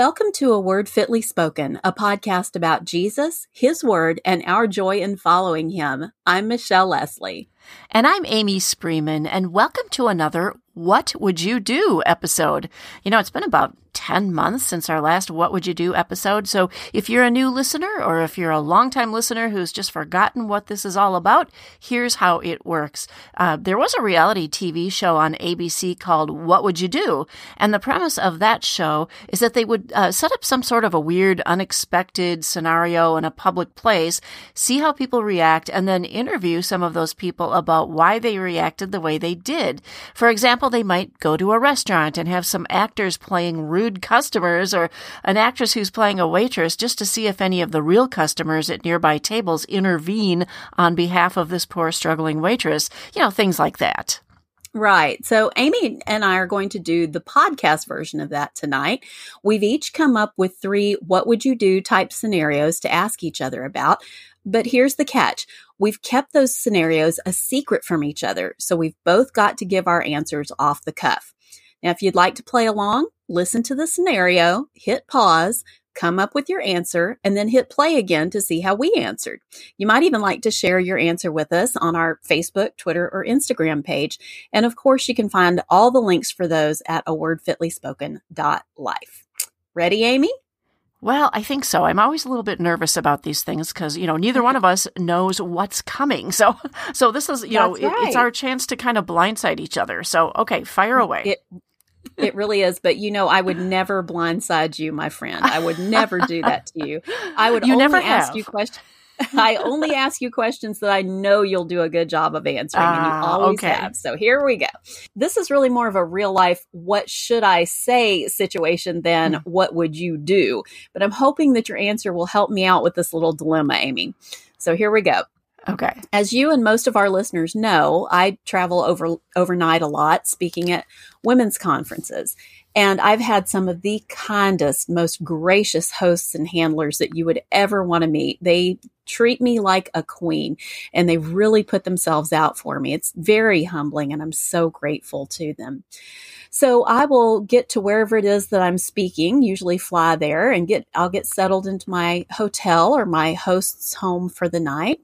Welcome to A Word Fitly Spoken, a podcast about Jesus, His Word, and our joy in following Him. I'm Michelle Lesley. And I'm Amy Spreeman, and welcome to another What Would You Do episode. You know, it's been about 10 months since our last What Would You Do episode. So if you're a new listener or if you're a longtime listener who's just forgotten what this is all about, here's how it works. Uh, there was a reality TV show on ABC called What Would You Do? And the premise of that show is that they would uh, set up some sort of a weird, unexpected scenario in a public place, see how people react, and then interview some of those people about why they reacted the way they did. For example, they might go to a restaurant and have some actors playing rude customers or an actress who's playing a waitress just to see if any of the real customers at nearby tables intervene on behalf of this poor struggling waitress. You know, things like that. Right. So Amy and I are going to do the podcast version of that tonight. We've each come up with three what would you do type scenarios to ask each other about. But here's the catch. We've kept those scenarios a secret from each other. So we've both got to give our answers off the cuff. Now, if you'd like to play along, listen to the scenario, hit pause, come up with your answer, and then hit play again to see how we answered. You might even like to share your answer with us on our Facebook, Twitter, or Instagram page. And of course, you can find all the links for those at a wordfitlyspoken.life. Ready, Amy? Well, I think so. I'm always a little bit nervous about these things because you know neither one of us knows what's coming. So, so this is you That's know right. it, it's our chance to kind of blindside each other. So, okay, fire away. It, it really is, but you know, I would never blindside you, my friend. I would never do that to you. I would you only never ask have. you questions. I only ask you questions that I know you'll do a good job of answering, and you Ah, always okay. have. So here we go. This is really more of a real life, what should I say situation than Mm. what would you do? But I'm hoping that your answer will help me out with this little dilemma, Amy. So here we go. Okay. As you and most of our listeners know, I travel over overnight a lot speaking at women's conferences. And I've had some of the kindest, most gracious hosts and handlers that you would ever want to meet. They treat me like a queen and they really put themselves out for me. It's very humbling and I'm so grateful to them. So I will get to wherever it is that I'm speaking, usually fly there and get I'll get settled into my hotel or my host's home for the night.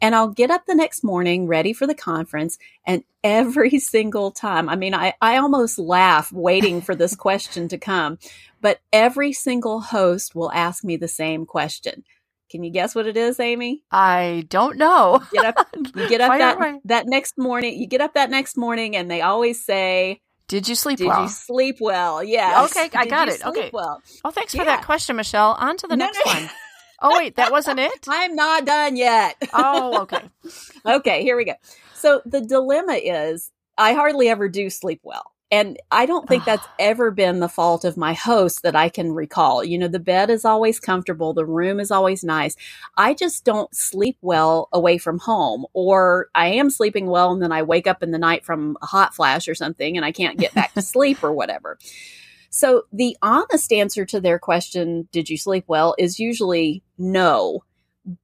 And I'll get up the next morning ready for the conference. And every single time, I mean, I, I almost laugh waiting for this question to come, but every single host will ask me the same question. Can you guess what it is, Amy? I don't know. Get up, you get up that, that next morning, you get up that next morning and they always say, Did you sleep did well? you sleep well? Yes. Okay, I Did got you it. sleep Okay. Well, oh, thanks for that question, Michelle. On to the No, next no. one. Oh wait, that wasn't it. I'm not done yet. Oh, okay. okay, here we go. So the dilemma is I hardly ever do sleep well. And I don't think that's ever been the fault of my host that I can recall. You know, the bed is always comfortable, the room is always nice. I just don't sleep well away from home, or I am sleeping well and then I wake up in the night from a hot flash or something and I can't get back to sleep or whatever. So the honest answer to their question, did you sleep well, is usually no.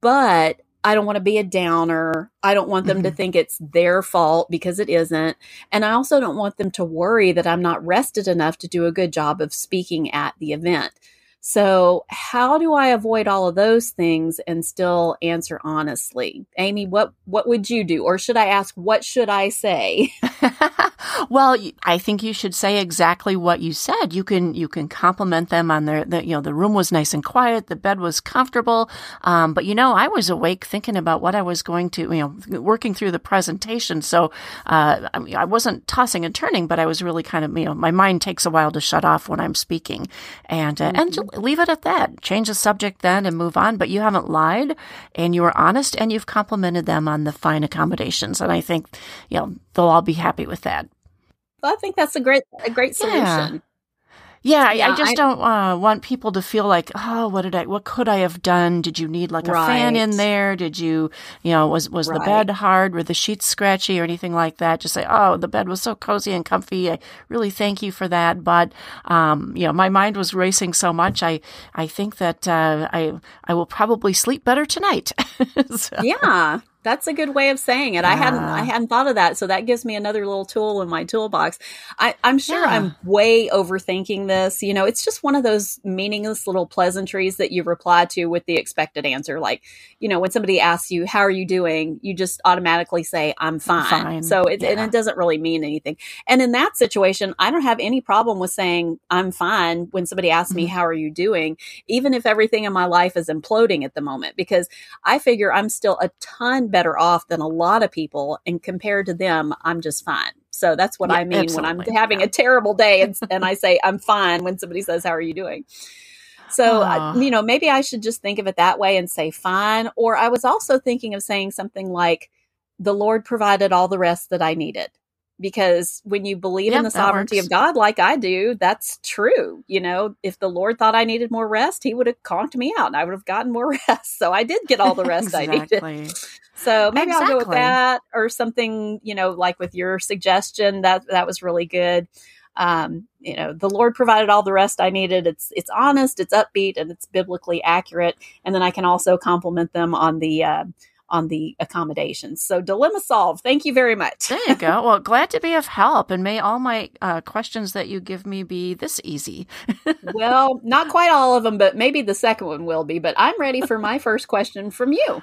But I don't want to be a downer. I don't want them to Mhm. think it's their fault because it isn't. And I also don't want them to worry that I'm not rested enough to do a good job of speaking at the event. So, how do I avoid all of those things and still answer honestly? Amy, what what would you do or should I ask what should I say? well, I think you should say exactly what you said. You can you can compliment them on their the, you know the room was nice and quiet, the bed was comfortable. Um, but you know, I was awake thinking about what I was going to you know working through the presentation. So uh, I mean, I wasn't tossing and turning, but I was really kind of you know my mind takes a while to shut off when I'm speaking, and uh, and leave it at that. Change the subject then and move on. But you haven't lied, and you were honest, and you've complimented them on the fine accommodations, and I think you know they'll all be happy with that. I think that's a great a great solution. Yeah. Yeah, I, Yeah, I just I- don't uh, want people to feel like, oh, what did I, what could I have done? Did you need like a fan in there? Did you, you know, was was the bed hard? Were the sheets scratchy or anything like that? Just say, oh, the bed was so cozy and comfy. I really thank you for that. But, um, you know, my mind was racing so much. I I think that uh, I I will probably sleep better tonight. So- Yeah. That's a good way of saying it. I hadn't I hadn't thought of that. So that gives me another little tool in my toolbox. I, I'm sure Yeah. I'm way overthinking this. You know, it's just one of those meaningless little pleasantries that you reply to with the expected answer. Like, you know, when somebody asks you, How are you doing? You just automatically say, I'm fine. Fine. So it and it doesn't really mean anything. And in that situation, I don't have any problem with saying I'm fine when somebody asks me, Mhm. How are you doing? Even if everything in my life is imploding at the moment, because I figure I'm still a ton better off than a lot of people. And compared to them, I'm just fine. So that's what Yeah, I mean when I'm having Yeah. a terrible day and, and I say, I'm fine when somebody says, How are you doing? So, Aw. uh, you know, maybe I should just think of it that way and say fine. Or I was also thinking of saying something like, The Lord provided all the rest that I needed. Because when you believe Yeah, in the sovereignty works. of God, like I do, that's true. You know, if the Lord thought I needed more rest, He would have conked me out and I would have gotten more rest. So I did get all the rest I needed. Exactly. So maybe I'll go with that or something, you know, like with your suggestion that that was really good. Um, you know, the Lord provided all the rest I needed. It's it's honest, it's upbeat, and it's biblically accurate. And then I can also compliment them on the uh, on the accommodations. So dilemma solved. Thank you very much. There you go. Well, glad to be of help, and may all my uh, questions that you give me be this easy. well, not quite all of them, but maybe the second one will be. But I'm ready for my first question from you.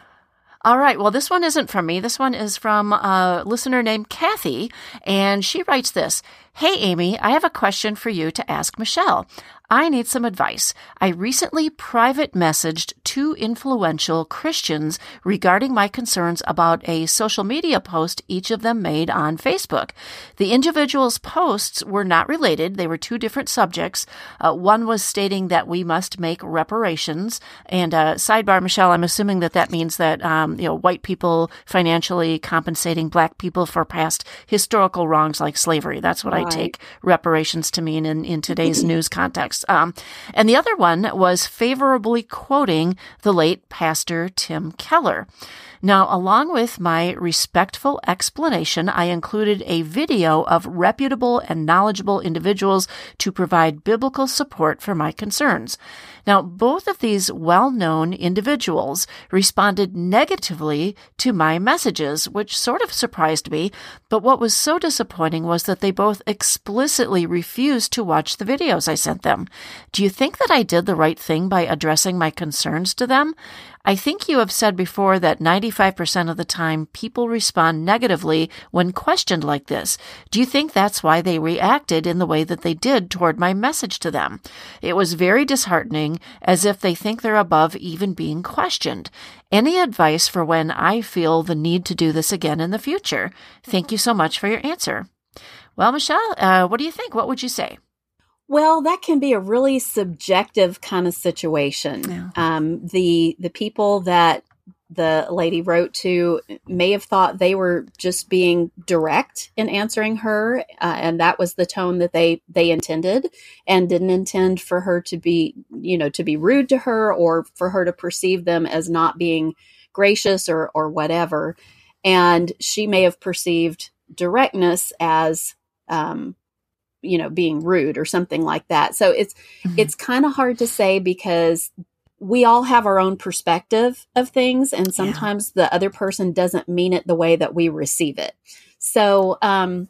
All right. Well, this one isn't from me. This one is from a listener named Kathy, and she writes this Hey, Amy, I have a question for you to ask Michelle. I need some advice. I recently private messaged two influential Christians regarding my concerns about a social media post each of them made on Facebook. The individuals' posts were not related, they were two different subjects. Uh, one was stating that we must make reparations. And uh, sidebar, Michelle, I'm assuming that that means that um, you know white people financially compensating black people for past historical wrongs like slavery. That's what I take reparations to mean in, in today's news context. Um, and the other one was favorably quoting the late Pastor Tim Keller. Now, along with my respectful explanation, I included a video of reputable and knowledgeable individuals to provide biblical support for my concerns. Now, both of these well known individuals responded negatively to my messages, which sort of surprised me. But what was so disappointing was that they both explicitly refused to watch the videos I sent them. Do you think that I did the right thing by addressing my concerns to them? I think you have said before that 95% of the time people respond negatively when questioned like this. Do you think that's why they reacted in the way that they did toward my message to them? It was very disheartening, as if they think they're above even being questioned. Any advice for when I feel the need to do this again in the future? Thank you so much for your answer. Well, Michelle, uh, what do you think? What would you say? Well, that can be a really subjective kind of situation. Yeah. Um, the the people that the lady wrote to may have thought they were just being direct in answering her, uh, and that was the tone that they they intended, and didn't intend for her to be, you know, to be rude to her or for her to perceive them as not being gracious or or whatever. And she may have perceived directness as um, you know being rude or something like that. So it's Mhm. it's kind of hard to say because we all have our own perspective of things and sometimes the other person doesn't mean it the way that we receive it. So um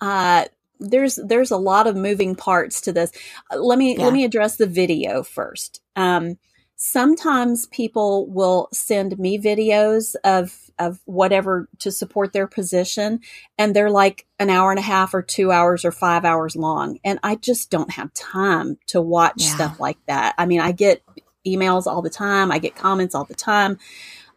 uh there's there's a lot of moving parts to this. Uh, let me Yeah. let me address the video first. Um sometimes people will send me videos of of whatever to support their position and they're like an hour and a half or two hours or five hours long and i just don't have time to watch Yeah. stuff like that. I mean i get emails all the time i get comments all the time.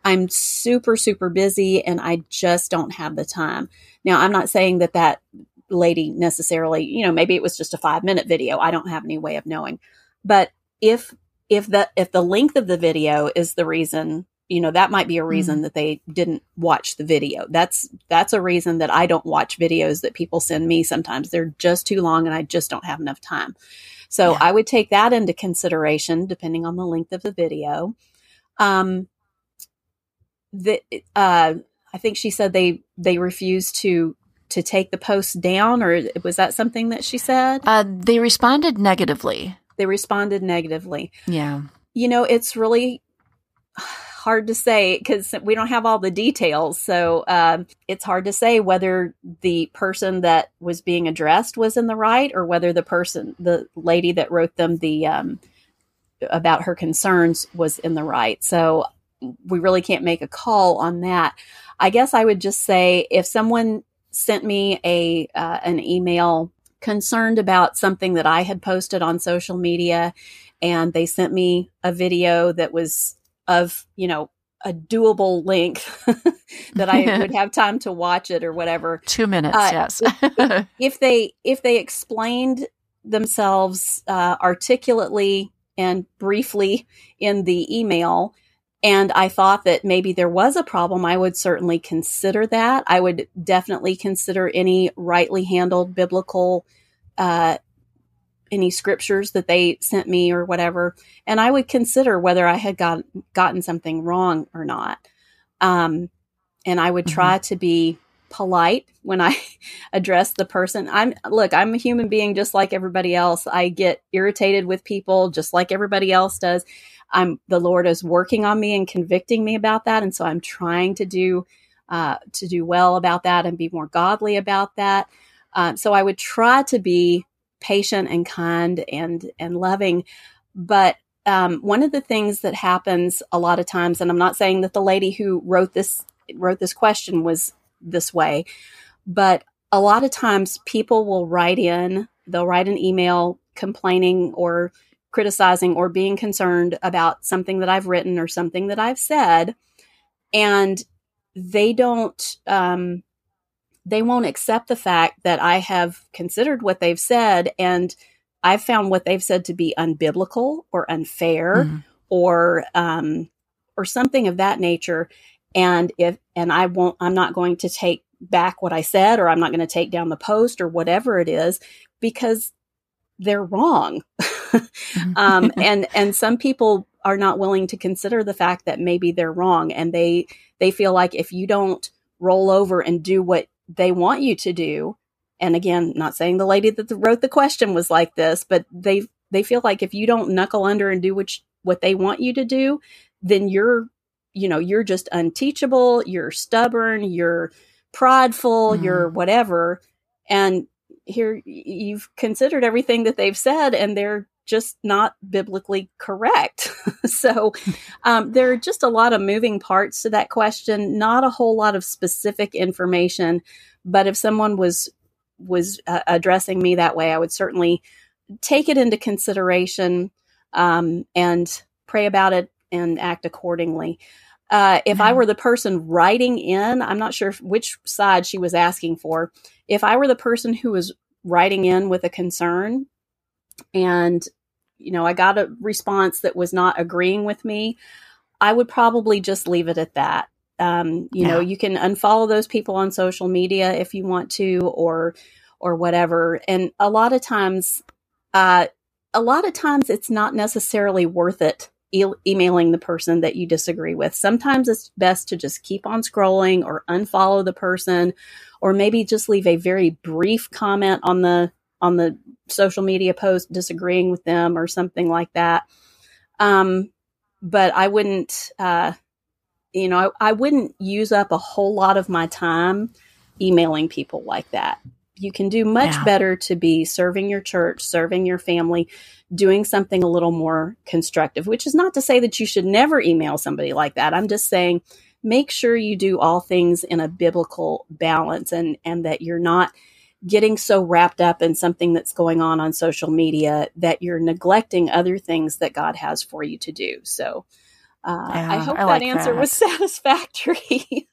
I'm super super busy and i just don't have the time. Now i'm not saying that that lady necessarily you know maybe it was just a five minute video i don't have any way of knowing. But if if the if the length of the video is the reason you know that might be a reason that they didn't watch the video. That's that's a reason that i don't watch videos that people send me sometimes. They're just too long and i just don't have enough time. So Yeah. i would take that into consideration depending on the length of the video. Um the uh i think she said they they refused to to take the post down or was that something that she said? Uh, they responded negatively. They responded negatively Yeah. you know it's really hard to say because we don't have all the details. So um, it's hard to say whether the person that was being addressed was in the right or whether the person, the lady that wrote them the um, about her concerns was in the right. So we really can't make a call on that. I guess I would just say if someone sent me a uh, an email concerned about something that I had posted on social media and they sent me a video that was of, you know, a doable length that I would have time to watch it or whatever. 2 minutes, uh, yes. if, if, they if they explained themselves uh, articulately and briefly in the email and I thought that maybe there was a problem, I would certainly consider that. I would definitely consider any rightly handled biblical, uh, any scriptures that they sent me or whatever, and I would consider whether I had got, gotten something wrong or not. Um, and I would mm-hmm. try to be polite when I address the person. I'm look, I'm a human being just like everybody else. I get irritated with people just like everybody else does. I'm the Lord is working on me and convicting me about that, and so I'm trying to do uh, to do well about that and be more godly about that. Um, so I would try to be patient and kind and and loving, but um, one of the things that happens a lot of times, and I'm not saying that the lady who wrote this wrote this question was this way, but a lot of times people will write in, they'll write an email complaining or criticizing or being concerned about something that I've written or something that I've said, and they don't um, they won't accept the fact that I have considered what they've said and I've found what they've said to be unbiblical or unfair mm. or um, or something of that nature. And if and I won't, I'm not going to take back what I said, or I'm not going to take down the post or whatever it is, because they're wrong. um, and and some people are not willing to consider the fact that maybe they're wrong, and they they feel like if you don't roll over and do what they want you to do, and again, not saying the lady that wrote the question was like this, but they they feel like if you don't knuckle under and do what what they want you to do, then you're you know you're just unteachable, you're stubborn, you're prideful, mm. you're whatever, and here you've considered everything that they've said and they're just not biblically correct. so um, there are just a lot of moving parts to that question, not a whole lot of specific information. But if someone was was uh, addressing me that way, I would certainly take it into consideration um, and pray about it and act accordingly. Uh, if I mm-hmm. were the person writing in, I'm not sure which side she was asking for. If I were the person who was writing in with a concern and you know, I got a response that was not agreeing with me, I would probably just leave it at that. Um, you yeah. know, you can unfollow those people on social media if you want to, or or whatever. And a lot of times, uh, a lot of times, it's not necessarily worth it e- emailing the person that you disagree with. Sometimes it's best to just keep on scrolling or unfollow the person, or maybe just leave a very brief comment on the on the social media post disagreeing with them or something like that. Um, but I wouldn't, uh, you know, I, I wouldn't use up a whole lot of my time emailing people like that. You can do much yeah. better to be serving your church, serving your family, doing something a little more constructive, which is not to say that you should never email somebody like that. I'm just saying make sure you do all things in a biblical balance and and that you're not getting so wrapped up in something that's going on on social media that you're neglecting other things that God has for you to do. So, uh, yeah, I hope I that like answer that. was satisfactory.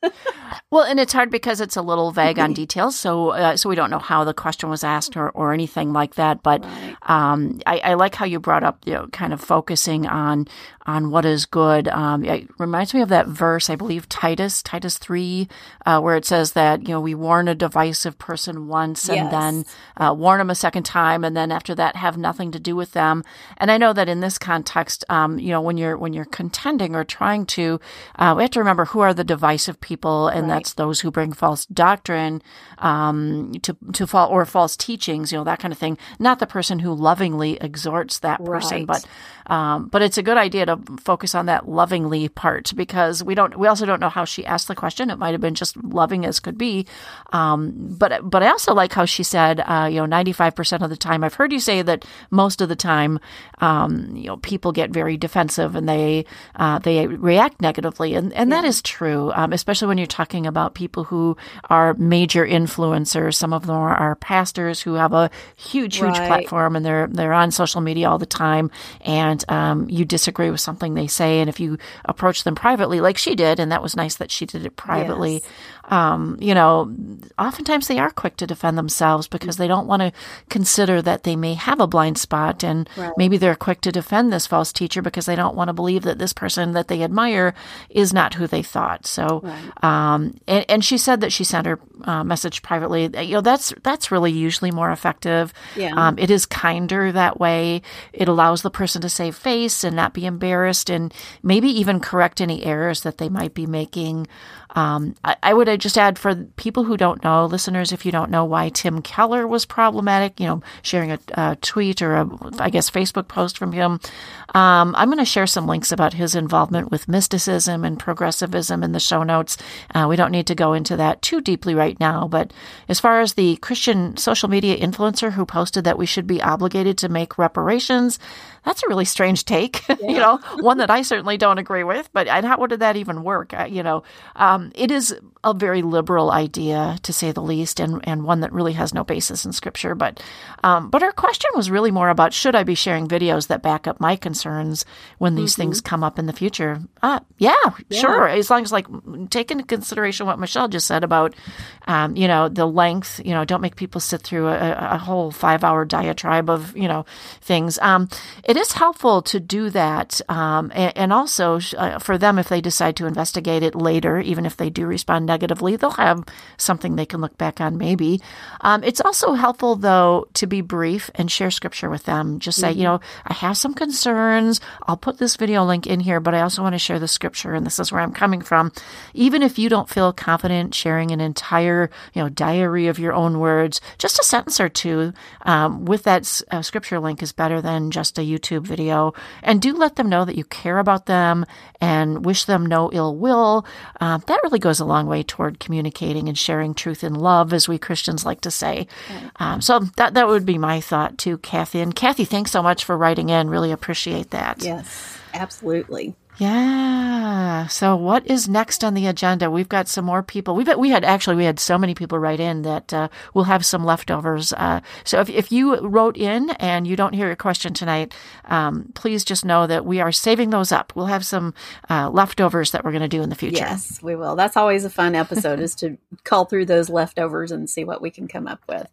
well, and it's hard because it's a little vague on details, so uh, so we don't know how the question was asked or, or anything like that. But right. um, I, I, like how you brought up, you know, kind of focusing on on what is good. Um, it reminds me of that verse, I believe Titus, Titus 3, uh, where it says that, you know, we warn a divisive person once and yes. then uh, warn them a second time. And then after that, have nothing to do with them. And I know that in this context, um, you know, when you're, when you're contending or trying to, uh, we have to remember who are the divisive people. And right. that's those who bring false doctrine, um, to, to fall or false teachings, you know, that kind of thing. Not the person who lovingly exhorts that person, right. but, Um, but it's a good idea to focus on that lovingly part because we don't. We also don't know how she asked the question. It might have been just loving as could be. Um, but but I also like how she said, uh, you know, ninety five percent of the time. I've heard you say that most of the time, um, you know, people get very defensive and they uh, they react negatively, and and yeah. that is true, um, especially when you're talking about people who are major influencers. Some of them are, are pastors who have a huge huge right. platform and they're they're on social media all the time, and um, you disagree with something they say, and if you approach them privately, like she did, and that was nice that she did it privately. Yes um, you know, oftentimes they are quick to defend themselves because they don't want to consider that they may have a blind spot. And right. maybe they're quick to defend this false teacher because they don't want to believe that this person that they admire is not who they thought. So, right. um, and, and, she said that she sent her uh, message privately. You know, that's, that's really usually more effective. Yeah. Um, it is kinder that way. It allows the person to save face and not be embarrassed and maybe even correct any errors that they might be making. Um, I, I, would just add for people who don't know, listeners, if you don't know why Tim Keller was problematic, you know, sharing a, a tweet or a, I guess, Facebook post from him, um, I'm going to share some links about his involvement with mysticism and progressivism in the show notes. Uh, we don't need to go into that too deeply right now, but as far as the Christian social media influencer who posted that we should be obligated to make reparations, that's a really strange take, yeah. you know, one that I certainly don't agree with. But and how did that even work? you know, um, it is a very liberal idea to say the least, and and one that really has no basis in scripture. But um, but our question was really more about should I be sharing videos that back up my concerns when these mm-hmm. things come up in the future? Uh, yeah, yeah, sure. As long as like take into consideration what Michelle just said about, um, you know, the length. You know, don't make people sit through a, a whole five hour diatribe of you know things. Um, it is helpful to do that, um, and, and, also uh, for them if they decide to investigate it later, even if they do respond negatively, they'll have something they can look back on. Maybe um, it's also helpful though to be brief and share scripture with them. Just say, mm-hmm. you know, I have some concerns. I'll put this video link in here, but I also want to share the scripture, and this is where I'm coming from. Even if you don't feel confident sharing an entire, you know, diary of your own words, just a sentence or two um, with that uh, scripture link is better than just a YouTube video. And do let them know that you care about them and wish them no ill will. Uh, that really goes a long way toward communicating and sharing truth in love, as we Christians like to say. Um, so that, that would be my thought too, Kathy. And Kathy, thanks so much for writing in. Really appreciate that. Yes, absolutely. Yeah. So what is next on the agenda? We've got some more people. We've we had actually we had so many people write in that uh, we'll have some leftovers. Uh, so if if you wrote in and you don't hear your question tonight, um, please just know that we are saving those up. We'll have some uh, leftovers that we're going to do in the future. Yes, we will. That's always a fun episode is to call through those leftovers and see what we can come up with.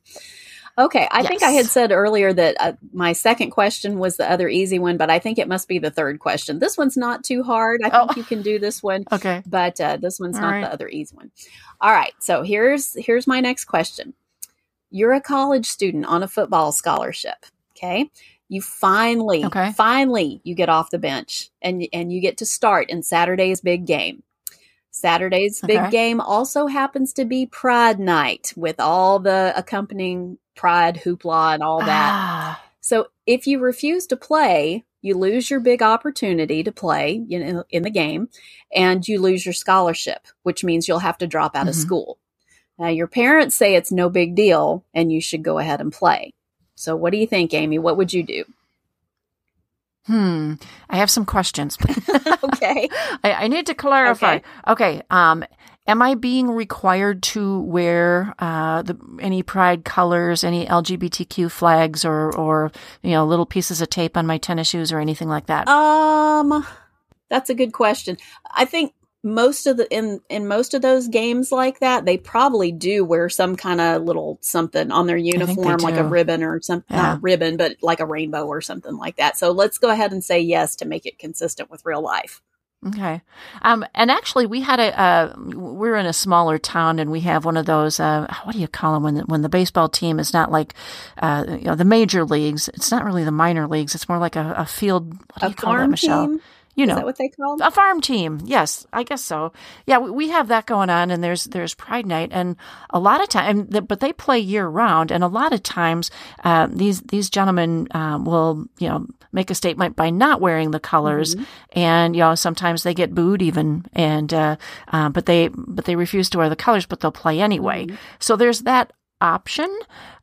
Okay, I yes. think I had said earlier that uh, my second question was the other easy one, but I think it must be the third question. This one's not too hard. I think oh. you can do this one. Okay, but uh, this one's All not right. the other easy one. All right, so here's here's my next question. You're a college student on a football scholarship. Okay, you finally, okay. finally, you get off the bench and and you get to start in Saturday's big game. Saturday's okay. big game also happens to be Pride Night with all the accompanying pride hoopla and all that. Ah. So if you refuse to play, you lose your big opportunity to play in, in the game and you lose your scholarship, which means you'll have to drop out mm-hmm. of school. Now, your parents say it's no big deal and you should go ahead and play. So, what do you think, Amy? What would you do? Hmm. I have some questions. okay. I, I, need to clarify. Okay. okay. Um, am I being required to wear uh, the, any pride colors, any LGBTQ flags, or or you know little pieces of tape on my tennis shoes or anything like that? Um, that's a good question. I think most of the in in most of those games like that, they probably do wear some kind of little something on their uniform, like a ribbon or something, yeah. not a ribbon, but like a rainbow or something like that. So let's go ahead and say yes to make it consistent with real life. Okay. Um, and actually, we had a, uh, we're in a smaller town and we have one of those, uh, what do you call them when the, when the baseball team is not like, uh, you know, the major leagues. It's not really the minor leagues. It's more like a, a field. What do a you call that, Michelle? Team? You know, Is that what they call them? a farm team. Yes, I guess so. Yeah, we, we have that going on, and there's there's Pride Night, and a lot of time, but they play year round, and a lot of times uh, these these gentlemen um, will you know make a statement by not wearing the colors, mm-hmm. and you know sometimes they get booed even, and uh, uh, but they but they refuse to wear the colors, but they'll play anyway. Mm-hmm. So there's that option.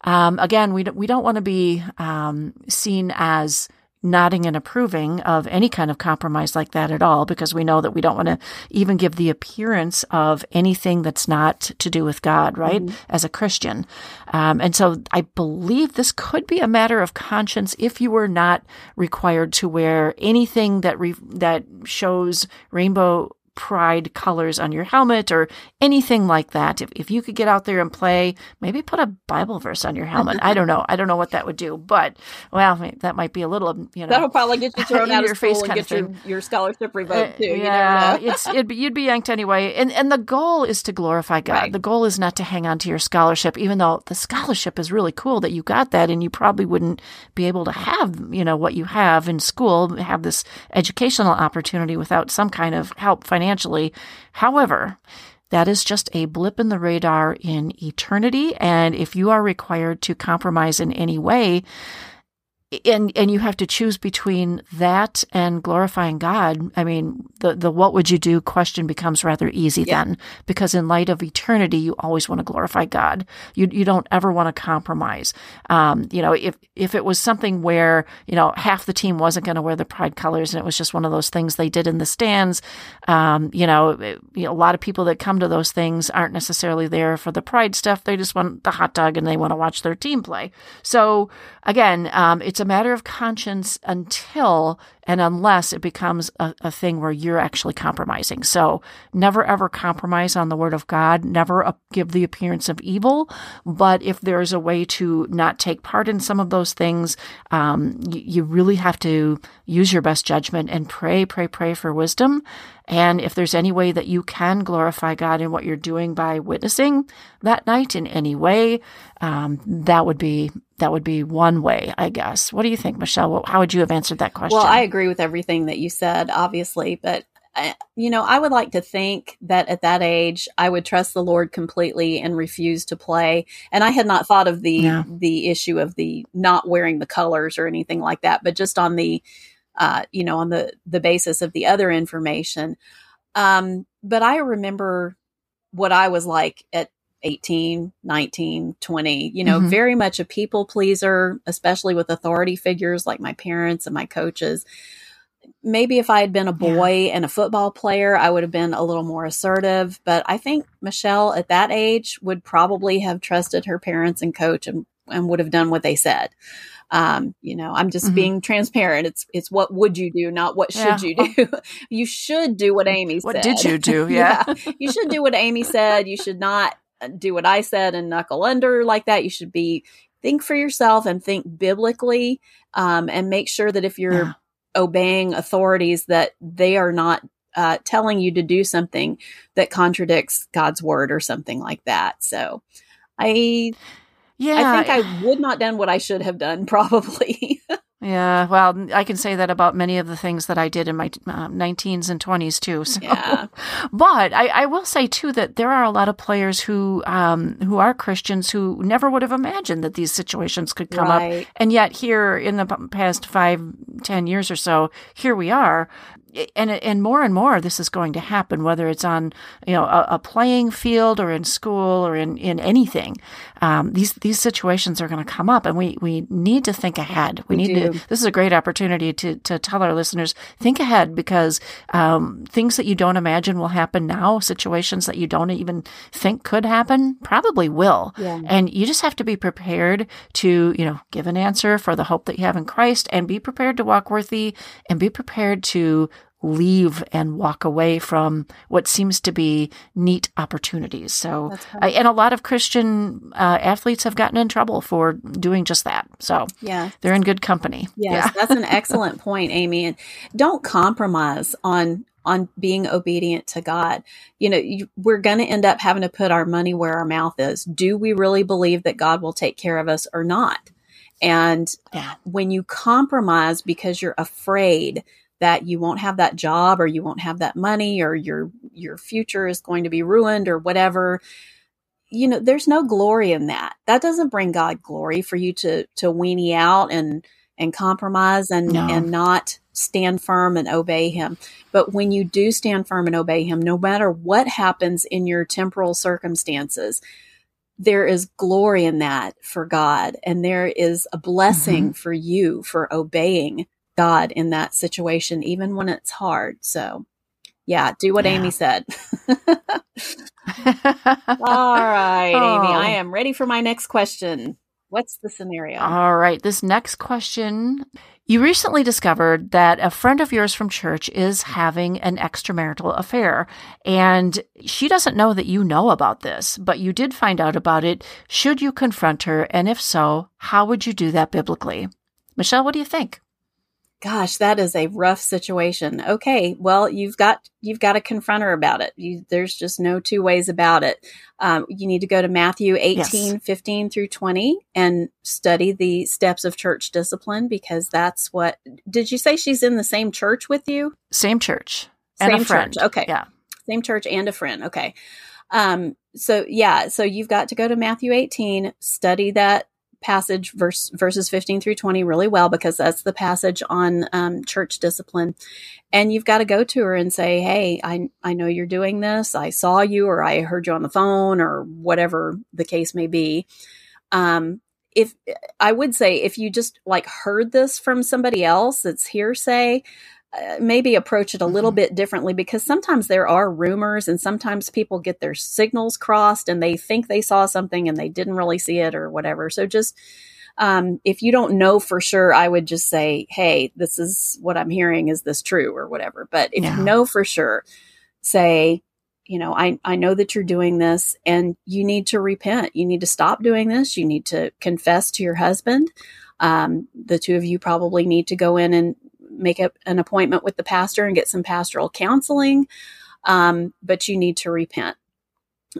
Um, again, we don't, we don't want to be um, seen as nodding and approving of any kind of compromise like that at all because we know that we don't want to even give the appearance of anything that's not to do with God, right? Mm-hmm. As a Christian. Um, and so I believe this could be a matter of conscience if you were not required to wear anything that re- that shows rainbow pride colors on your helmet or anything like that. If, if you could get out there and play, maybe put a Bible verse on your helmet. I don't know. I don't know what that would do, but well, that might be a little, you know, that'll probably get you thrown out of school and get your, your scholarship revoked uh, too. yeah, it's it'd be, you'd be yanked anyway. And and the goal is to glorify God. Right. The goal is not to hang on to your scholarship, even though the scholarship is really cool that you got that, and you probably wouldn't be able to have you know what you have in school, have this educational opportunity without some kind of help financially financially. However, that is just a blip in the radar in eternity. And if you are required to compromise in any way, and and you have to choose between that and glorifying God. I mean, the the what would you do question becomes rather easy yeah. then, because in light of eternity, you always want to glorify God. You you don't ever want to compromise. Um, you know, if if it was something where you know half the team wasn't going to wear the pride colors, and it was just one of those things they did in the stands, um, you know, it, you know, a lot of people that come to those things aren't necessarily there for the pride stuff. They just want the hot dog and they want to watch their team play. So again, um, it's a matter of conscience until and unless it becomes a, a, thing where you're actually compromising. So never ever compromise on the word of God, never give the appearance of evil. But if there's a way to not take part in some of those things, um, you, you really have to use your best judgment and pray, pray, pray for wisdom. And if there's any way that you can glorify God in what you're doing by witnessing that night in any way, um, that would be that would be one way, I guess. What do you think, Michelle? How would you have answered that question? Well, I agree with everything that you said, obviously, but uh, you know, I would like to think that at that age, I would trust the Lord completely and refuse to play. And I had not thought of the yeah. the issue of the not wearing the colors or anything like that, but just on the, uh, you know, on the the basis of the other information. Um, but I remember what I was like at 18, 19, 20, you know, mm-hmm. very much a people pleaser, especially with authority figures like my parents and my coaches. Maybe if I had been a boy yeah. and a football player, I would have been a little more assertive. But I think Michelle at that age would probably have trusted her parents and coach and, and would have done what they said. Um, you know, I'm just mm-hmm. being transparent. It's it's what would you do, not what should yeah. you do. you should do what Amy what said. What did you do? Yeah. yeah. You should do what Amy said. You should not do what I said and knuckle under like that. You should be think for yourself and think biblically, um, and make sure that if you're yeah. obeying authorities, that they are not uh, telling you to do something that contradicts God's word or something like that. So, I yeah, I think I would not done what I should have done probably. Yeah, well, I can say that about many of the things that I did in my uh, 19s and 20s too. So. Yeah. but I, I, will say too that there are a lot of players who um, who are Christians who never would have imagined that these situations could come right. up, and yet here in the past five, ten years or so, here we are and and more and more this is going to happen whether it's on you know a, a playing field or in school or in in anything um, these these situations are going to come up and we we need to think ahead we, we need do. to this is a great opportunity to to tell our listeners think ahead because um, things that you don't imagine will happen now situations that you don't even think could happen probably will yeah. and you just have to be prepared to you know give an answer for the hope that you have in Christ and be prepared to walk worthy and be prepared to leave and walk away from what seems to be neat opportunities. So, I, and a lot of Christian uh, athletes have gotten in trouble for doing just that. So, yeah, they're in good company. Yes, yeah, that's an excellent point, Amy. And don't compromise on on being obedient to God. You know, you, we're going to end up having to put our money where our mouth is. Do we really believe that God will take care of us or not? And yeah. when you compromise because you're afraid that you won't have that job or you won't have that money or your your future is going to be ruined or whatever you know there's no glory in that that doesn't bring god glory for you to to weenie out and and compromise and no. and not stand firm and obey him but when you do stand firm and obey him no matter what happens in your temporal circumstances there is glory in that for God and there is a blessing mm-hmm. for you for obeying God in that situation, even when it's hard. So, yeah, do what yeah. Amy said. All right, oh. Amy, I oh. am ready for my next question. What's the scenario? All right, this next question. You recently discovered that a friend of yours from church is having an extramarital affair, and she doesn't know that you know about this, but you did find out about it. Should you confront her? And if so, how would you do that biblically? Michelle, what do you think? Gosh that is a rough situation. Okay well you've got you've got to confront her about it. You, there's just no two ways about it. Um, you need to go to matthew 18 yes. 15 through 20 and study the steps of church discipline because that's what did you say she's in the same church with you? Same church and same a friend. Church. okay. Yeah. Same church and a friend. Okay. Um so yeah so you've got to go to matthew 18 study that passage, verse, verses 15 through 20, really well because that's the passage on um, church discipline. And you've got to go to her and say, Hey, I, I know you're doing this. I saw you, or I heard you on the phone, or whatever the case may be. Um, if I would say, if you just like heard this from somebody else, it's hearsay. Uh, maybe approach it a little mm-hmm. bit differently because sometimes there are rumors and sometimes people get their signals crossed and they think they saw something and they didn't really see it or whatever. So just um, if you don't know for sure, I would just say, hey, this is what I'm hearing. Is this true or whatever? But if yeah. you know for sure, say, you know, I, I know that you're doing this and you need to repent. You need to stop doing this. You need to confess to your husband. Um, the two of you probably need to go in and make up an appointment with the pastor and get some pastoral counseling. Um, but you need to repent.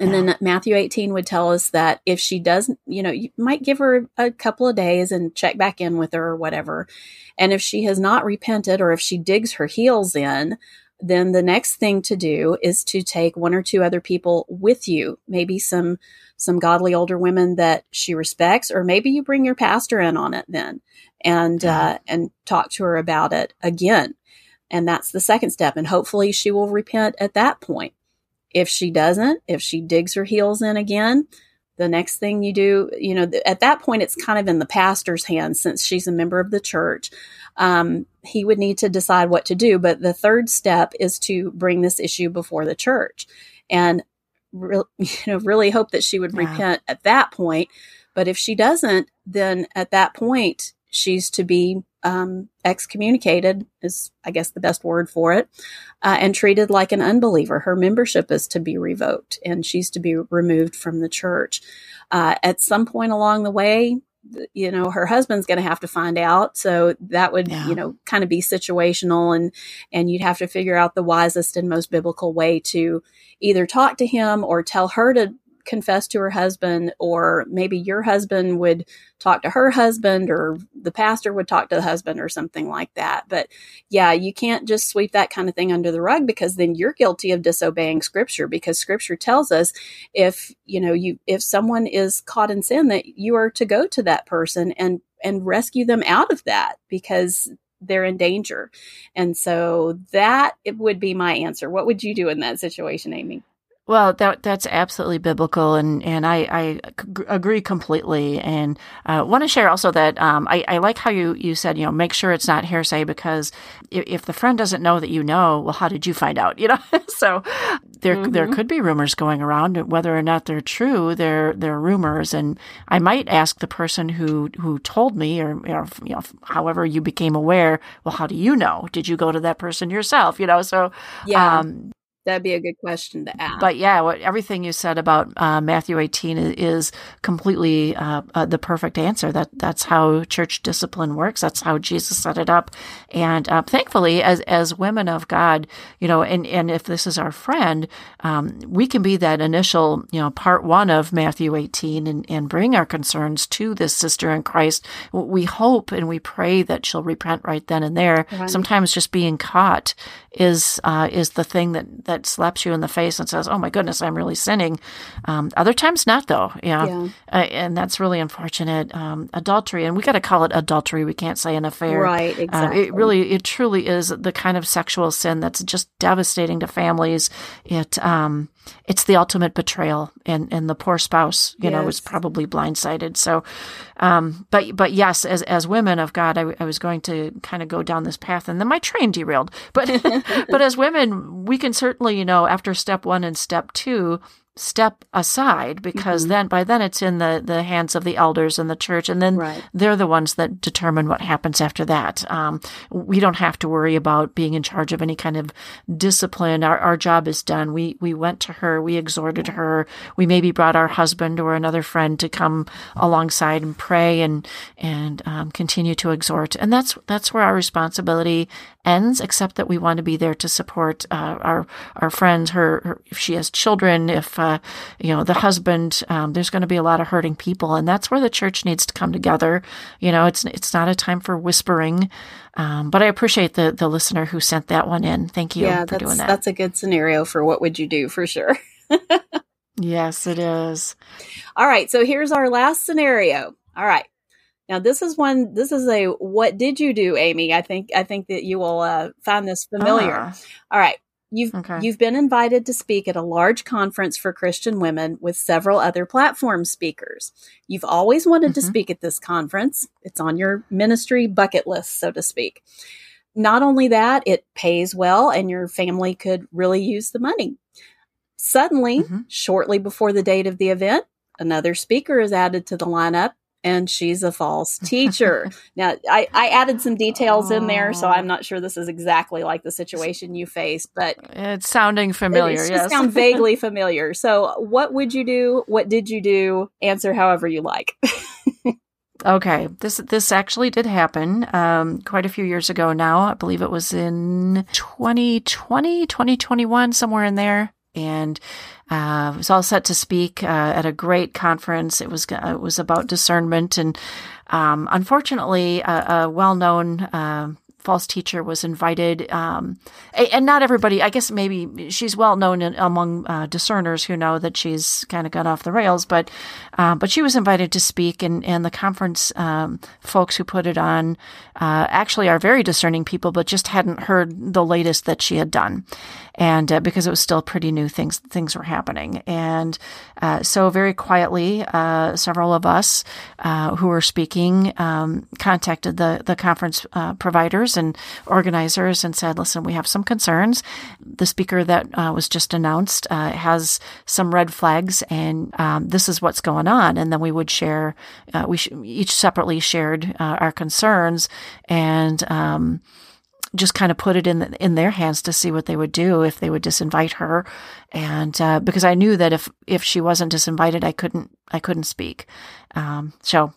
And yeah. then Matthew 18 would tell us that if she doesn't, you know, you might give her a couple of days and check back in with her or whatever. And if she has not repented or if she digs her heels in, then the next thing to do is to take one or two other people with you, maybe some some godly older women that she respects, or maybe you bring your pastor in on it then and uh, and talk to her about it again. And that's the second step. And hopefully she will repent at that point. If she doesn't, if she digs her heels in again, the next thing you do, you know, th- at that point, it's kind of in the pastor's hands since she's a member of the church. Um, he would need to decide what to do. But the third step is to bring this issue before the church and, re- you know, really hope that she would yeah. repent at that point. But if she doesn't, then at that point, she's to be um, excommunicated is i guess the best word for it uh, and treated like an unbeliever her membership is to be revoked and she's to be removed from the church uh, at some point along the way you know her husband's going to have to find out so that would yeah. you know kind of be situational and and you'd have to figure out the wisest and most biblical way to either talk to him or tell her to confess to her husband, or maybe your husband would talk to her husband, or the pastor would talk to the husband, or something like that. But yeah, you can't just sweep that kind of thing under the rug because then you're guilty of disobeying scripture because scripture tells us if, you know, you, if someone is caught in sin, that you are to go to that person and, and rescue them out of that because they're in danger. And so that it would be my answer. What would you do in that situation, Amy? Well, that that's absolutely biblical, and and I, I agree completely. And uh, want to share also that um, I, I like how you you said you know make sure it's not hearsay because if, if, the friend doesn't know that you know, well, how did you find out? You know, so there mm-hmm. there could be rumors going around, whether or not they're true. They're they're rumors, and I might ask the person who who told me, or you know, you know, however you became aware. Well, how do you know? Did you go to that person yourself? You know, so yeah. Um, That'd be a good question to ask. But yeah, what, everything you said about uh, Matthew 18 is, is completely uh, uh, the perfect answer. That that's how church discipline works. That's how Jesus set it up. And uh, thankfully, as as women of God, you know, and and if this is our friend, um, we can be that initial, you know, part one of Matthew 18 and, and bring our concerns to this sister in Christ. We hope and we pray that she'll repent right then and there. Right. Sometimes just being caught is uh, is the thing that that slaps you in the face and says, "Oh my goodness, I'm really sinning." Um, other times, not though. Yeah, yeah. Uh, and that's really unfortunate. Um, adultery, and we got to call it adultery. We can't say an affair. Right. Exactly. Uh, it really, it truly is the kind of sexual sin that's just devastating to families. It um, it's the ultimate betrayal and, and the poor spouse, you yes. know, was probably blindsided. So, um, but, but yes, as, as women of God, I, I was going to kind of go down this path and then my train derailed. But, but as women, we can certainly, you know, after step one and step two, step aside because mm-hmm. then by then it's in the the hands of the elders and the church and then right. they're the ones that determine what happens after that um, we don't have to worry about being in charge of any kind of discipline our, our job is done we we went to her we exhorted her we maybe brought our husband or another friend to come alongside and pray and and um, continue to exhort and that's that's where our responsibility ends, except that we want to be there to support uh, our our friends. Her, her, if she has children, if uh, you know the husband, um, there's going to be a lot of hurting people, and that's where the church needs to come together. You know, it's it's not a time for whispering. Um, but I appreciate the the listener who sent that one in. Thank you yeah, for doing that. That's a good scenario for what would you do for sure. yes, it is. All right, so here's our last scenario. All right. Now this is one. This is a what did you do, Amy? I think I think that you will uh, find this familiar. Uh, All right, you've okay. you've been invited to speak at a large conference for Christian women with several other platform speakers. You've always wanted mm-hmm. to speak at this conference. It's on your ministry bucket list, so to speak. Not only that, it pays well, and your family could really use the money. Suddenly, mm-hmm. shortly before the date of the event, another speaker is added to the lineup and she's a false teacher. now, I, I added some details in there, so I'm not sure this is exactly like the situation you face, but it's sounding familiar. It yes, sound vaguely familiar. So, what would you do? What did you do? Answer however you like. okay, this this actually did happen um, quite a few years ago now. I believe it was in 2020, 2021, somewhere in there and uh, was all set to speak uh, at a great conference. It was uh, it was about discernment, and um, unfortunately, a, a well known uh, false teacher was invited, um, and not everybody. I guess maybe she's well known in, among uh, discerners who know that she's kind of gone off the rails. But uh, but she was invited to speak, and and the conference um, folks who put it on uh, actually are very discerning people, but just hadn't heard the latest that she had done and uh, because it was still pretty new things things were happening and uh, so very quietly uh, several of us who were speaking um, contacted the the conference providers and organizers and said listen we have some concerns. The speaker that uh, was just announced has some red flags and um, this is what's going on. And then we would share we sh- each separately shared our concerns and um, just kind of put it in in their hands to see what they would do if they would disinvite her, and uh, because I knew that if if she wasn't disinvited, I couldn't I couldn't speak. Um, so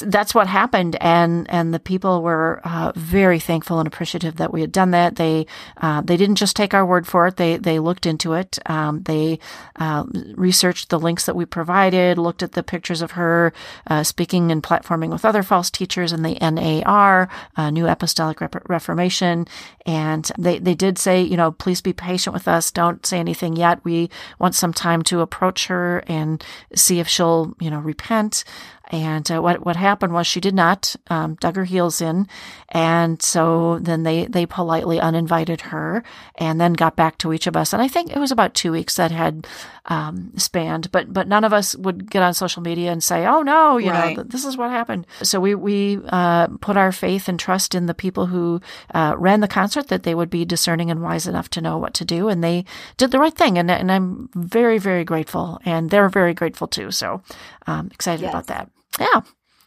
that's what happened, and and the people were uh, very thankful and appreciative that we had done that. They uh, they didn't just take our word for it; they they looked into it. Um, they uh, researched the links that we provided, looked at the pictures of her uh, speaking and platforming with other false teachers in the NAR, uh, New Apostolic Rep- Reformation, and they they did say, you know, please be patient with us. Don't say anything yet. We want some time to approach her and see if she'll, you know, repent. And uh, what what happened was she did not um, dug her heels in, and so then they they politely uninvited her, and then got back to each of us. And I think it was about two weeks that had um, spanned, but but none of us would get on social media and say, "Oh no, you right. know, this is what happened." So we we uh, put our faith and trust in the people who uh, ran the concert that they would be discerning and wise enough to know what to do, and they did the right thing. And and I'm very very grateful, and they're very grateful too. So um, excited yes. about that. Yeah.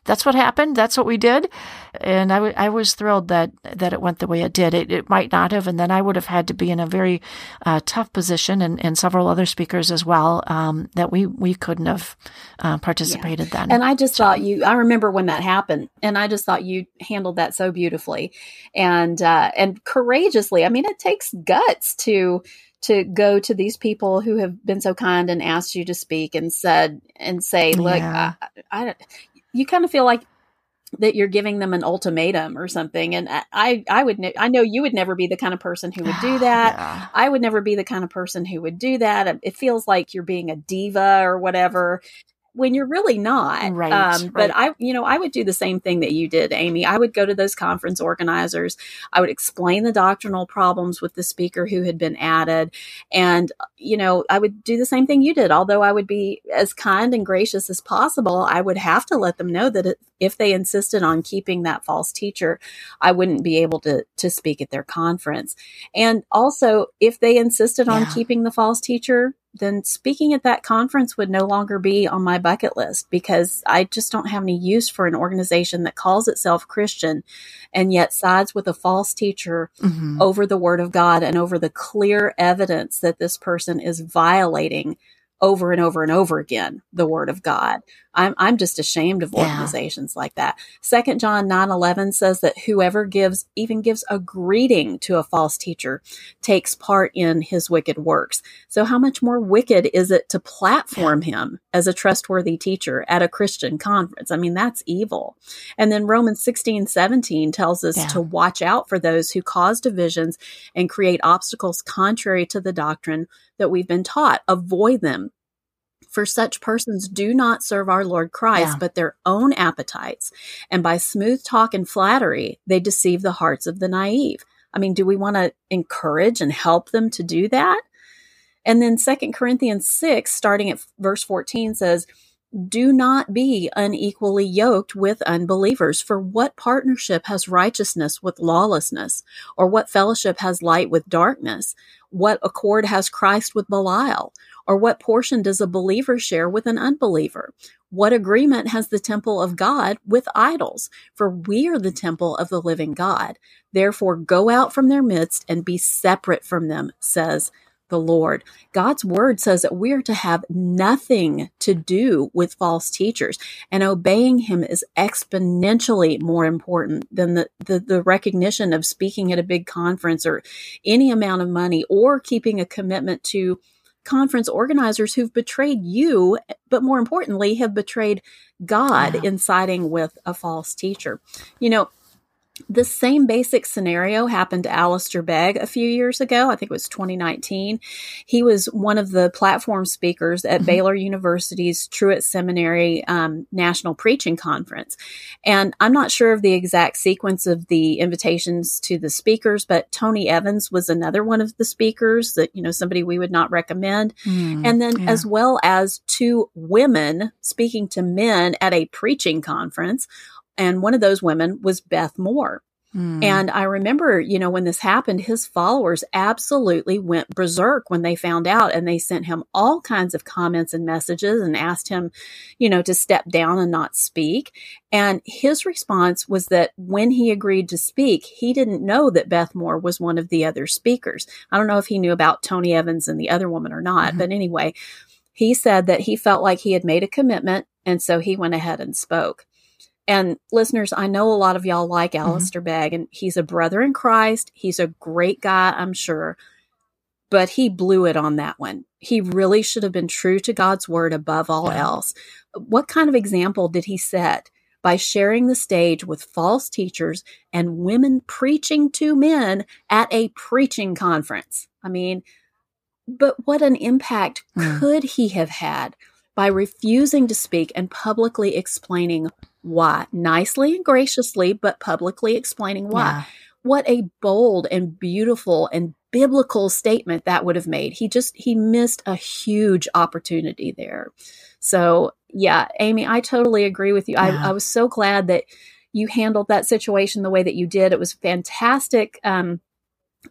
that's what happened. That's what we did. And I, w- I was thrilled that, that it went the way it did. It, it might not have. And then I would have had to be in a very uh, tough position and, and several other speakers as well um, that we, we couldn't have uh, participated yeah. then. And I just so. thought you, I remember when that happened and I just thought you handled that so beautifully and, uh, and courageously. I mean, it takes guts to, to go to these people who have been so kind and asked you to speak and said and say, look, yeah. I, I, you kind of feel like that you're giving them an ultimatum or something. And I, I would, ne- I know you would never be the kind of person who would do that. yeah. I would never be the kind of person who would do that. It feels like you're being a diva or whatever when you're really not. Right, um, right. But I, you know, I would do the same thing that you did, Amy. I would go to those conference organizers. I would explain the doctrinal problems with the speaker who had been added. And, you know, I would do the same thing you did. Although I would be as kind and gracious as possible, I would have to let them know that if they insisted on keeping that false teacher, I wouldn't be able to, to speak at their conference. And also, if they insisted on keeping the false teacher, then speaking at that conference would no longer be on my bucket list because I just don't have any use for an organization that calls itself Christian and yet sides with a false teacher mm-hmm. over the word of God and over the clear evidence that this person is violating over and over and over again the word of God. I'm I'm just ashamed of organizations yeah. like that. Second John 9 11 says that whoever gives even gives a greeting to a false teacher takes part in his wicked works. So how much more wicked is it to platform yeah. him as a trustworthy teacher at a Christian conference? I mean, that's evil. And then Romans 16, 17 tells us yeah. to watch out for those who cause divisions and create obstacles contrary to the doctrine that we've been taught. Avoid them for such persons do not serve our Lord Christ, yeah. but their own appetites. And by smooth talk and flattery, they deceive the hearts of the naive. I mean, do we want to encourage and help them to do that? And then Second Corinthians 6, starting at verse 14, says, do not be unequally yoked with unbelievers. For what partnership has righteousness with lawlessness? Or what fellowship has light with darkness? What accord has Christ with Belial? Or what portion does a believer share with an unbeliever? What agreement has the temple of God with idols? For we are the temple of the living God. Therefore, go out from their midst and be separate from them, says the Lord. God's word says that we are to have nothing to do with false teachers, and obeying him is exponentially more important than the, the, the, recognition of speaking at a big conference or any amount of money or keeping a commitment to conference organizers who've betrayed you, but more importantly, have betrayed God yeah. in siding with a false teacher. You know, the same basic scenario happened to Alistair Begg a few years ago. I think it was 2019. He was one of the platform speakers at mm-hmm. Baylor University's Truett Seminary um, National Preaching Conference. And I'm not sure of the exact sequence of the invitations to the speakers, but Tony Evans was another one of the speakers that, you know, somebody we would not recommend. Mm, and then yeah. as well as two women speaking to men at a preaching conference and one of those women was Beth Moore. Mm. And I remember, you know, when this happened, his followers absolutely went berserk when they found out and they sent him all kinds of comments and messages and asked him, you know, to step down and not speak. And his response was that when he agreed to speak, he didn't know that Beth Moore was one of the other speakers. I don't know if he knew about Tony Evans and the other woman or not, mm-hmm. but anyway, he said that he felt like he had made a commitment. And so he went ahead and spoke. And listeners, I know a lot of y'all like mm-hmm. Alistair Begg, and he's a brother in Christ. He's a great guy, I'm sure. But he blew it on that one. He really should have been true to God's word above all yeah. else. What kind of example did he set by sharing the stage with false teachers and women preaching to men at a preaching conference? I mean, but what an impact mm. could he have had by refusing to speak and publicly explaining why, nicely and graciously, but publicly explaining why. Yeah. What a bold and beautiful and biblical statement that would have made. He just, he missed a huge opportunity there. So, yeah, Amy, I totally agree with you. Yeah. I, I was so glad that you handled that situation the way that you did. It was fantastic. Um,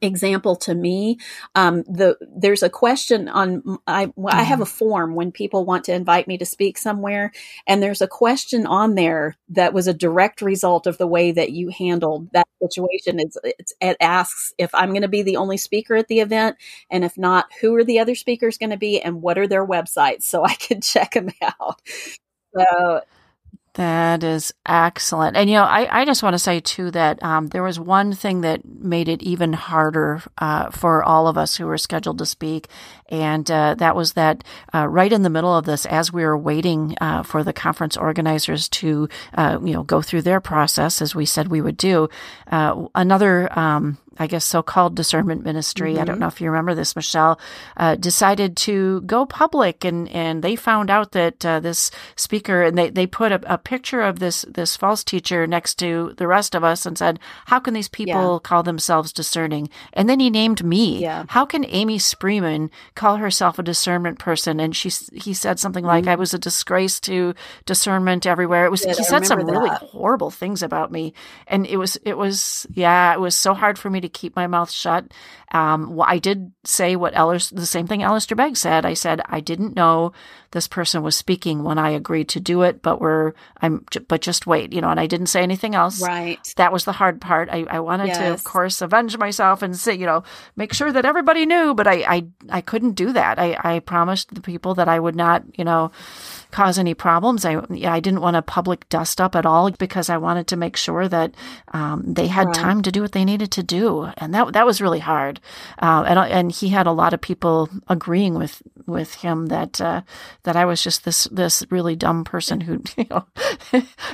example to me um, the there's a question on I, I have a mm-hmm. form when people want to invite me to speak somewhere and there's a question on there that was a direct result of the way that you handled that situation it's, it's it asks if i'm going to be the only speaker at the event and if not who are the other speakers going to be and what are their websites so i can check them out so that is excellent. And, you know, I, I just want to say, too, that um, there was one thing that made it even harder uh, for all of us who were scheduled to speak. And uh, that was that uh, right in the middle of this, as we were waiting uh, for the conference organizers to, uh, you know, go through their process, as we said we would do, uh, another um, I guess, so called discernment ministry. Mm-hmm. I don't mm-hmm. know if you remember this, Michelle, uh, decided to go public and, and they found out that uh, this speaker and they, they put a, a, picture of this, this false teacher next to the rest of us and said, how can these people yeah. call themselves discerning? And then he named me. Yeah. How can Amy Spreeman call herself a discernment person? And she, he said something like, mm-hmm. I was a disgrace to discernment everywhere. It was, he said some that. really horrible things about me. And it was, it was, yeah, it was so hard for me to to keep my mouth shut. Um, well, I did say what the same thing Alistair Begg said. I said I didn't know this person was speaking when I agreed to do it, but we're I'm but just wait, you know. And I didn't say anything else. Right. That was the hard part. I, I wanted yes. to, of course, avenge myself and say, you know, make sure that everybody knew, but I I, I couldn't do that. I I promised the people that I would not, you know cause any problems. I I didn't want a public dust up at all because I wanted to make sure that um, they had right. time to do what they needed to do, and that that was really hard. Uh, and and he had a lot of people agreeing with with him that uh, that I was just this this really dumb person who you know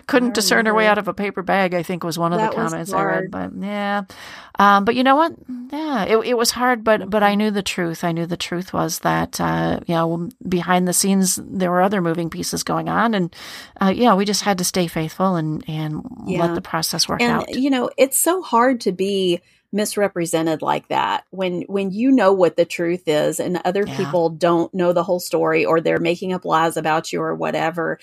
couldn't discern her way out of a paper bag. I think was one of that the comments I read. But yeah, um, but you know what? Yeah, it, it was hard, but but I knew the truth. I knew the truth was that uh, you know behind the scenes there were other moving pieces going on, and uh, yeah, we just had to stay faithful and and yeah. let the process work and, out. You know, it's so hard to be misrepresented like that when when you know what the truth is and other yeah. people don't know the whole story or they're making up lies about you or whatever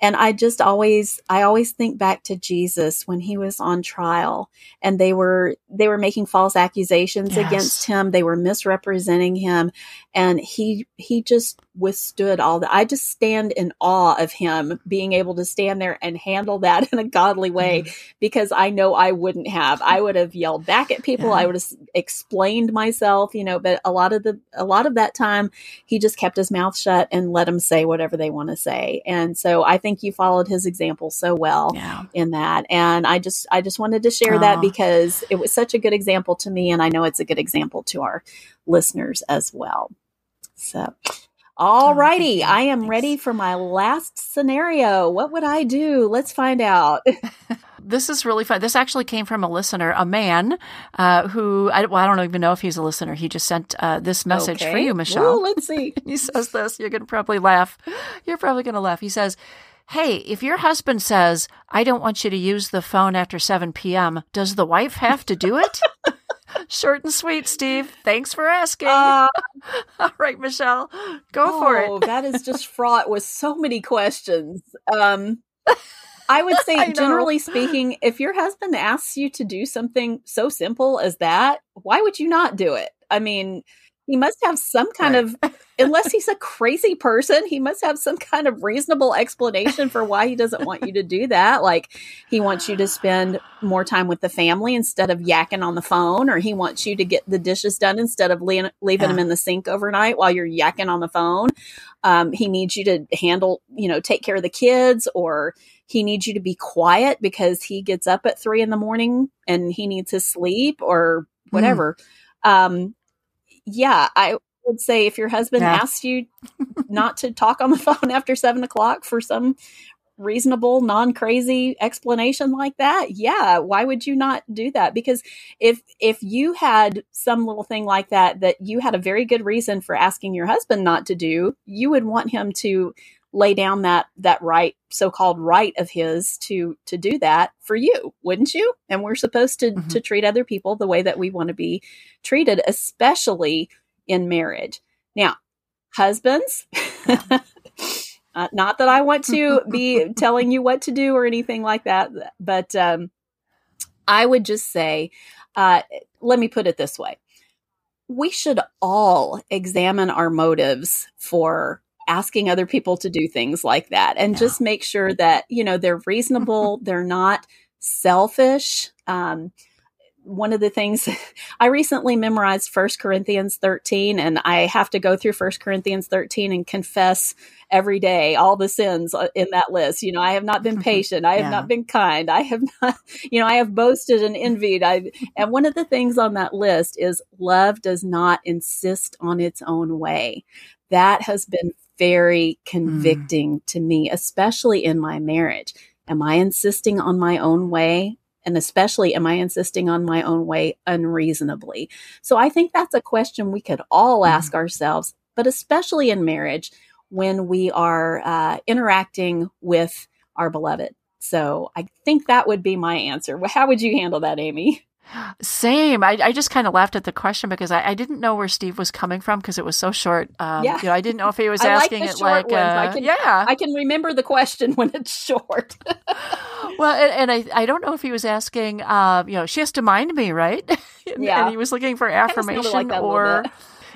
and I just always, I always think back to Jesus when he was on trial and they were, they were making false accusations yes. against him. They were misrepresenting him and he, he just withstood all that. I just stand in awe of him being able to stand there and handle that in a godly way mm because I know I wouldn't have. I would have yelled back at people. Yeah. I would have explained myself, you know, but a lot of the, a lot of that time he just kept his mouth shut and let them say whatever they want to say. And so I think think you followed his example so well yeah. in that. And I just I just wanted to share oh. that because it was such a good example to me and I know it's a good example to our listeners as well. So all righty, I am Thanks. ready for my last scenario. What would I do? Let's find out. this is really fun. This actually came from a listener, a man uh, who I, well, I don't even know if he's a listener. He just sent uh, this message okay. for you, Michelle. Ooh, let's see. he says this. You're going to probably laugh. You're probably going to laugh. He says, Hey, if your husband says, I don't want you to use the phone after 7 p.m., does the wife have to do it? Short and sweet, Steve. Thanks for asking. Uh, All right, Michelle, go oh, for it. Oh, that is just fraught with so many questions. Um, I would say, I generally speaking, if your husband asks you to do something so simple as that, why would you not do it? I mean, he must have some kind right. of unless he's a crazy person he must have some kind of reasonable explanation for why he doesn't want you to do that like he wants you to spend more time with the family instead of yakking on the phone or he wants you to get the dishes done instead of leaving, leaving yeah. them in the sink overnight while you're yakking on the phone um, he needs you to handle you know take care of the kids or he needs you to be quiet because he gets up at three in the morning and he needs his sleep or hmm. whatever mm. um, yeah, I would say if your husband yeah. asks you not to talk on the phone after seven o'clock for some reasonable, non crazy explanation like that, yeah, why would you not do that? Because if if you had some little thing like that that you had a very good reason for asking your husband not to do, you would want him to lay down that that right so-called right of his to to do that for you wouldn't you? And we're supposed to mm-hmm. to treat other people the way that we want to be treated especially in marriage. Now husbands uh, not that i want to be telling you what to do or anything like that but um I would just say Uh, let me put it this way. We should all examine our motives for asking other people to do things like that and yeah. just make sure that you know they're reasonable they're not selfish um, one of the things I recently memorized First Corinthians 13 and I have to go through First Corinthians 13 and confess every day all the sins uh, in that list. You know, I have not been patient. I have yeah. not been kind. I have not, you know, I have boasted and envied. I and one of the things on that list is love does not insist on its own way. That has been very convicting mm. to me, especially in my marriage. Am I insisting on my own way and especially, am I insisting on my own way unreasonably? So I think that's a question we could all mm-hmm. ask ourselves, but especially in marriage when we are uh, interacting with our beloved. So I think that would be my answer. How would you handle that, Amy? Same. I, I just kind of laughed at the question because I, I didn't know where Steve was coming from because it was so short. Um, yeah. You know, I didn't know if he was asking like it like, uh, I can, yeah, I can remember the question when it's short. well, and, and, I, I don't know if he was asking, uh, you know, she has to mind me, right? and, yeah. And he was looking for affirmation like or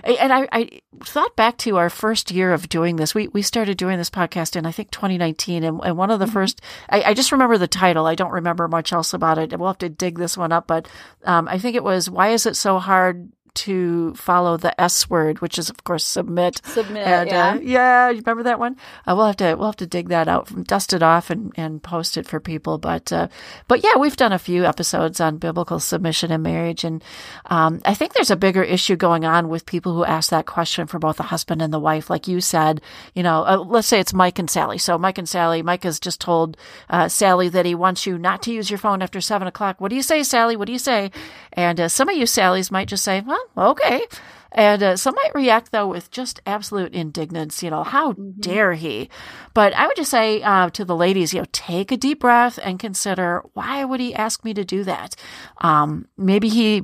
and I, I, thought back to our first year of doing this. We we started doing this podcast in I think 2019, and, and one of the mm-hmm. first. I, I, just remember the title. I don't remember much else about it. We'll have to dig this one up, but um, I think it was "Why is it so hard to follow the S word, which is of course submit. Submit. And, yeah. Uh, yeah. You remember that one? Uh, we'll have to we'll have to dig that out, dust it off, and, and post it for people. But uh, but yeah, we've done a few episodes on biblical submission and marriage, and um, I think there's a bigger issue going on with people who ask that question for both the husband and the wife. Like you said, you know, uh, let's say it's Mike and Sally. So Mike and Sally, Mike has just told uh, Sally that he wants you not to use your phone after seven o'clock. What do you say, Sally? What do you say? And uh, some of you Sallys might just say, well, okay. And uh, some might react, though, with just absolute indignance. You know, how mm-hmm. dare he? But I would just say uh, to the ladies, you know, take a deep breath and consider why would he ask me to do that? Um, maybe he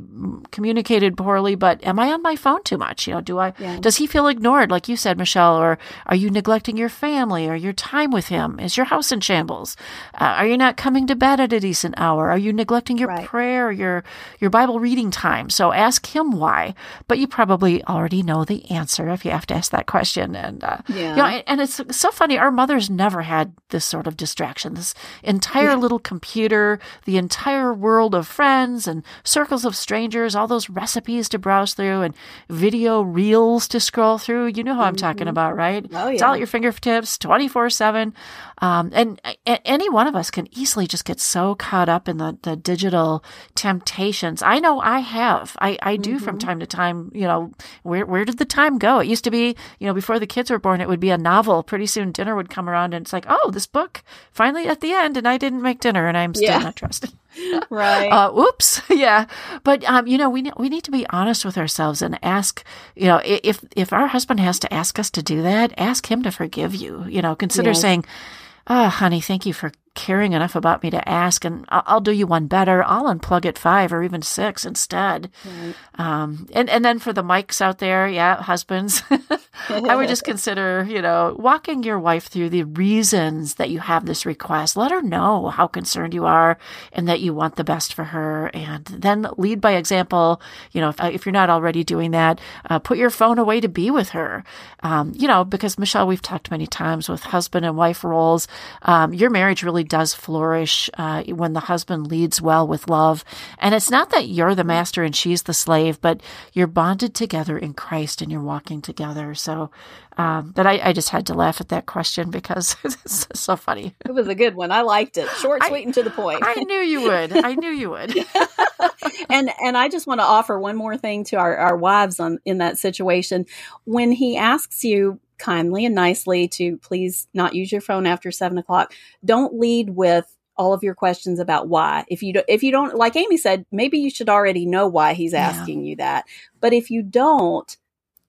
communicated poorly, but am I on my phone too much? You know, do I? Yeah. Does he feel ignored, like you said, Michelle? Or are you neglecting your family or your time with him? Is your house in shambles? Uh, are you not coming to bed at a decent hour? Are you neglecting your right. prayer, your your Bible reading time? So ask him why. But you probably probably already know the answer if you have to ask that question. And uh, yeah, you know, and it's so funny. Our mothers never had this sort of distraction. This entire yeah. little computer, the entire world of friends and circles of strangers, all those recipes to browse through and video reels to scroll through. You know who I'm talking mm-hmm. about, right? Oh yeah, it's all at your fingertips, twenty four seven. Um, and any one of us can easily just get so caught up in the, the digital temptations. I know I have. I, I do mm-hmm. from time to time, you know, where, where did the time go? It used to be, you know, before the kids were born, it would be a novel. Pretty soon dinner would come around and it's like, oh, this book finally at the end and I didn't make dinner and I'm still yeah. not trusting. right. Uh, oops. yeah. But, um, you know, we, we need to be honest with ourselves and ask, you know, if, if our husband has to ask us to do that, ask him to forgive you, you know, consider yes. saying, Oh, honey, thank you for caring enough about me to ask, and I'll, I'll do you one better. I'll unplug at five or even six instead. Right. Um, and and then for the Mikes out there, yeah, husbands, I would just consider, you know, walking your wife through the reasons that you have this request. Let her know how concerned you are and that you want the best for her, and then lead by example. You know, if if you're not already doing that, uh, put your phone away to be with her. Um, you know, because Michelle, we've talked many times with husband and wife roles. Um, your marriage really does flourish uh, when the husband leads well with love. And it's not that you're the master and she's the slave, but you're bonded together in Christ and you're walking together. So, um, but I, I, just had to laugh at that question because it's so funny. It was a good one. I liked it. Short, sweet, I, and to the point. I knew you would. I knew you would. and and I just want to offer one more thing to our, our wives on in that situation. When he asks you, kindly and nicely to please not use your phone after seven o'clock. Don't lead with all of your questions about why. If you do, if you don't, like Amy said, maybe you should already know why he's asking yeah. you that. But if you don't,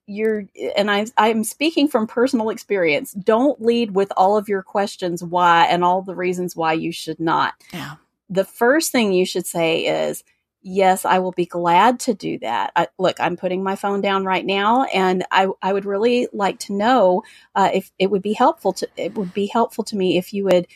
you're, and I, I'm speaking from personal experience. Don't lead with all of your questions why and all the reasons why you should not. Yeah. The first thing you should say is, yes, I will be glad to do that. I, look, I'm putting my phone down right now, and I, I would really like to know uh, if it would be helpful to it would be helpful to me if you would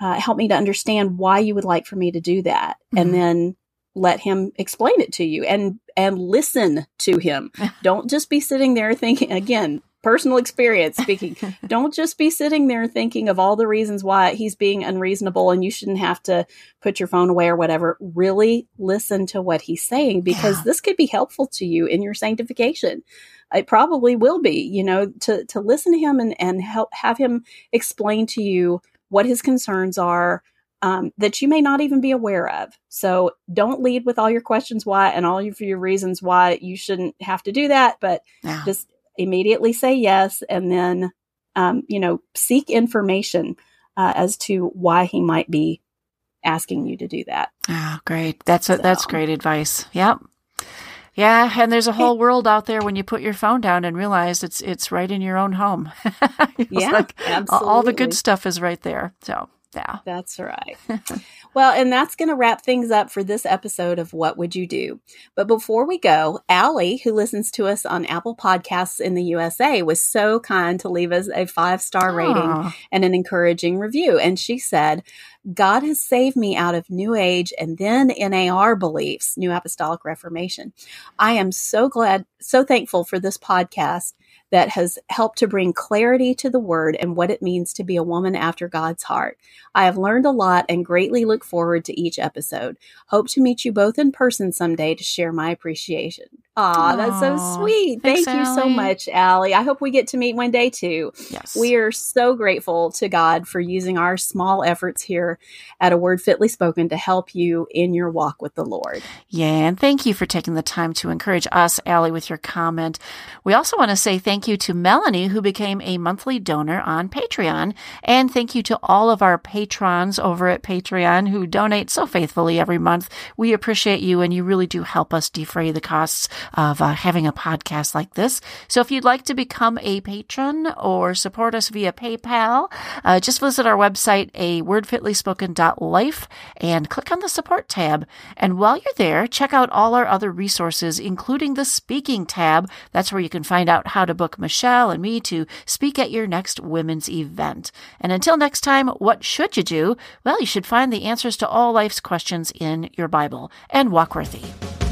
uh, help me to understand why you would like for me to do that, mm-hmm. and then let him explain it to you and and listen to him. Don't just be sitting there thinking again, personal experience speaking. Don't just be sitting there thinking of all the reasons why he's being unreasonable and you shouldn't have to put your phone away or whatever. Really listen to what he's saying because yeah. this could be helpful to you in your sanctification. It probably will be, you know, to to listen to him and and help have him explain to you what his concerns are um, that you may not even be aware of. So don't lead with all your questions why and all of your reasons why you shouldn't have to do that, but yeah. just immediately say yes and then, um, you know, seek information uh, as to why he might be asking you to do that. Oh, great. That's a, so. that's great advice. Yep. Yeah, and there's a whole world out there when you put your phone down and realize it's it's right in your own home. yeah, like absolutely. All the good stuff is right there. So yeah. That's right. well, and that's going to wrap things up for this episode of What Would You Do? But before we go, Allie, who listens to us on Apple Podcasts in the USA, was so kind to leave us a five star rating and an encouraging review. And she said, God has saved me out of New Age and then NAR beliefs, New Apostolic Reformation. I am so glad, so thankful for this podcast that has helped to bring clarity to the word and what it means to be a woman after God's heart. I have learned a lot and greatly look forward to each episode. Hope to meet you both in person someday to share my appreciation. Aw, that's so sweet. Thanks, Thank you Allie. so much, Allie. I hope we get to meet one day too. Yes. We are so grateful to God for using our small efforts here at A Word Fitly Spoken to help you in your walk with the Lord. Yeah, and thank you for taking the time to encourage us, Allie, with your comment. We also want to say thank you to Melanie, who became a monthly donor on Patreon. And thank you to all of our patrons over at Patreon who donate so faithfully every month. We appreciate you, and you really do help us defray the costs of uh, having a podcast like this. So if you'd like to become a patron or support us via PayPal, uh, just visit our website, a wordfitlyspoken.life, and click on the support tab. And while you're there, check out all our other resources, including the speaking tab. That's where you can find out how to book Michelle and me to speak at your next women's event. And until next time, what should you do? Well, you should find the answers to all life's questions in your Bible and walk worthy.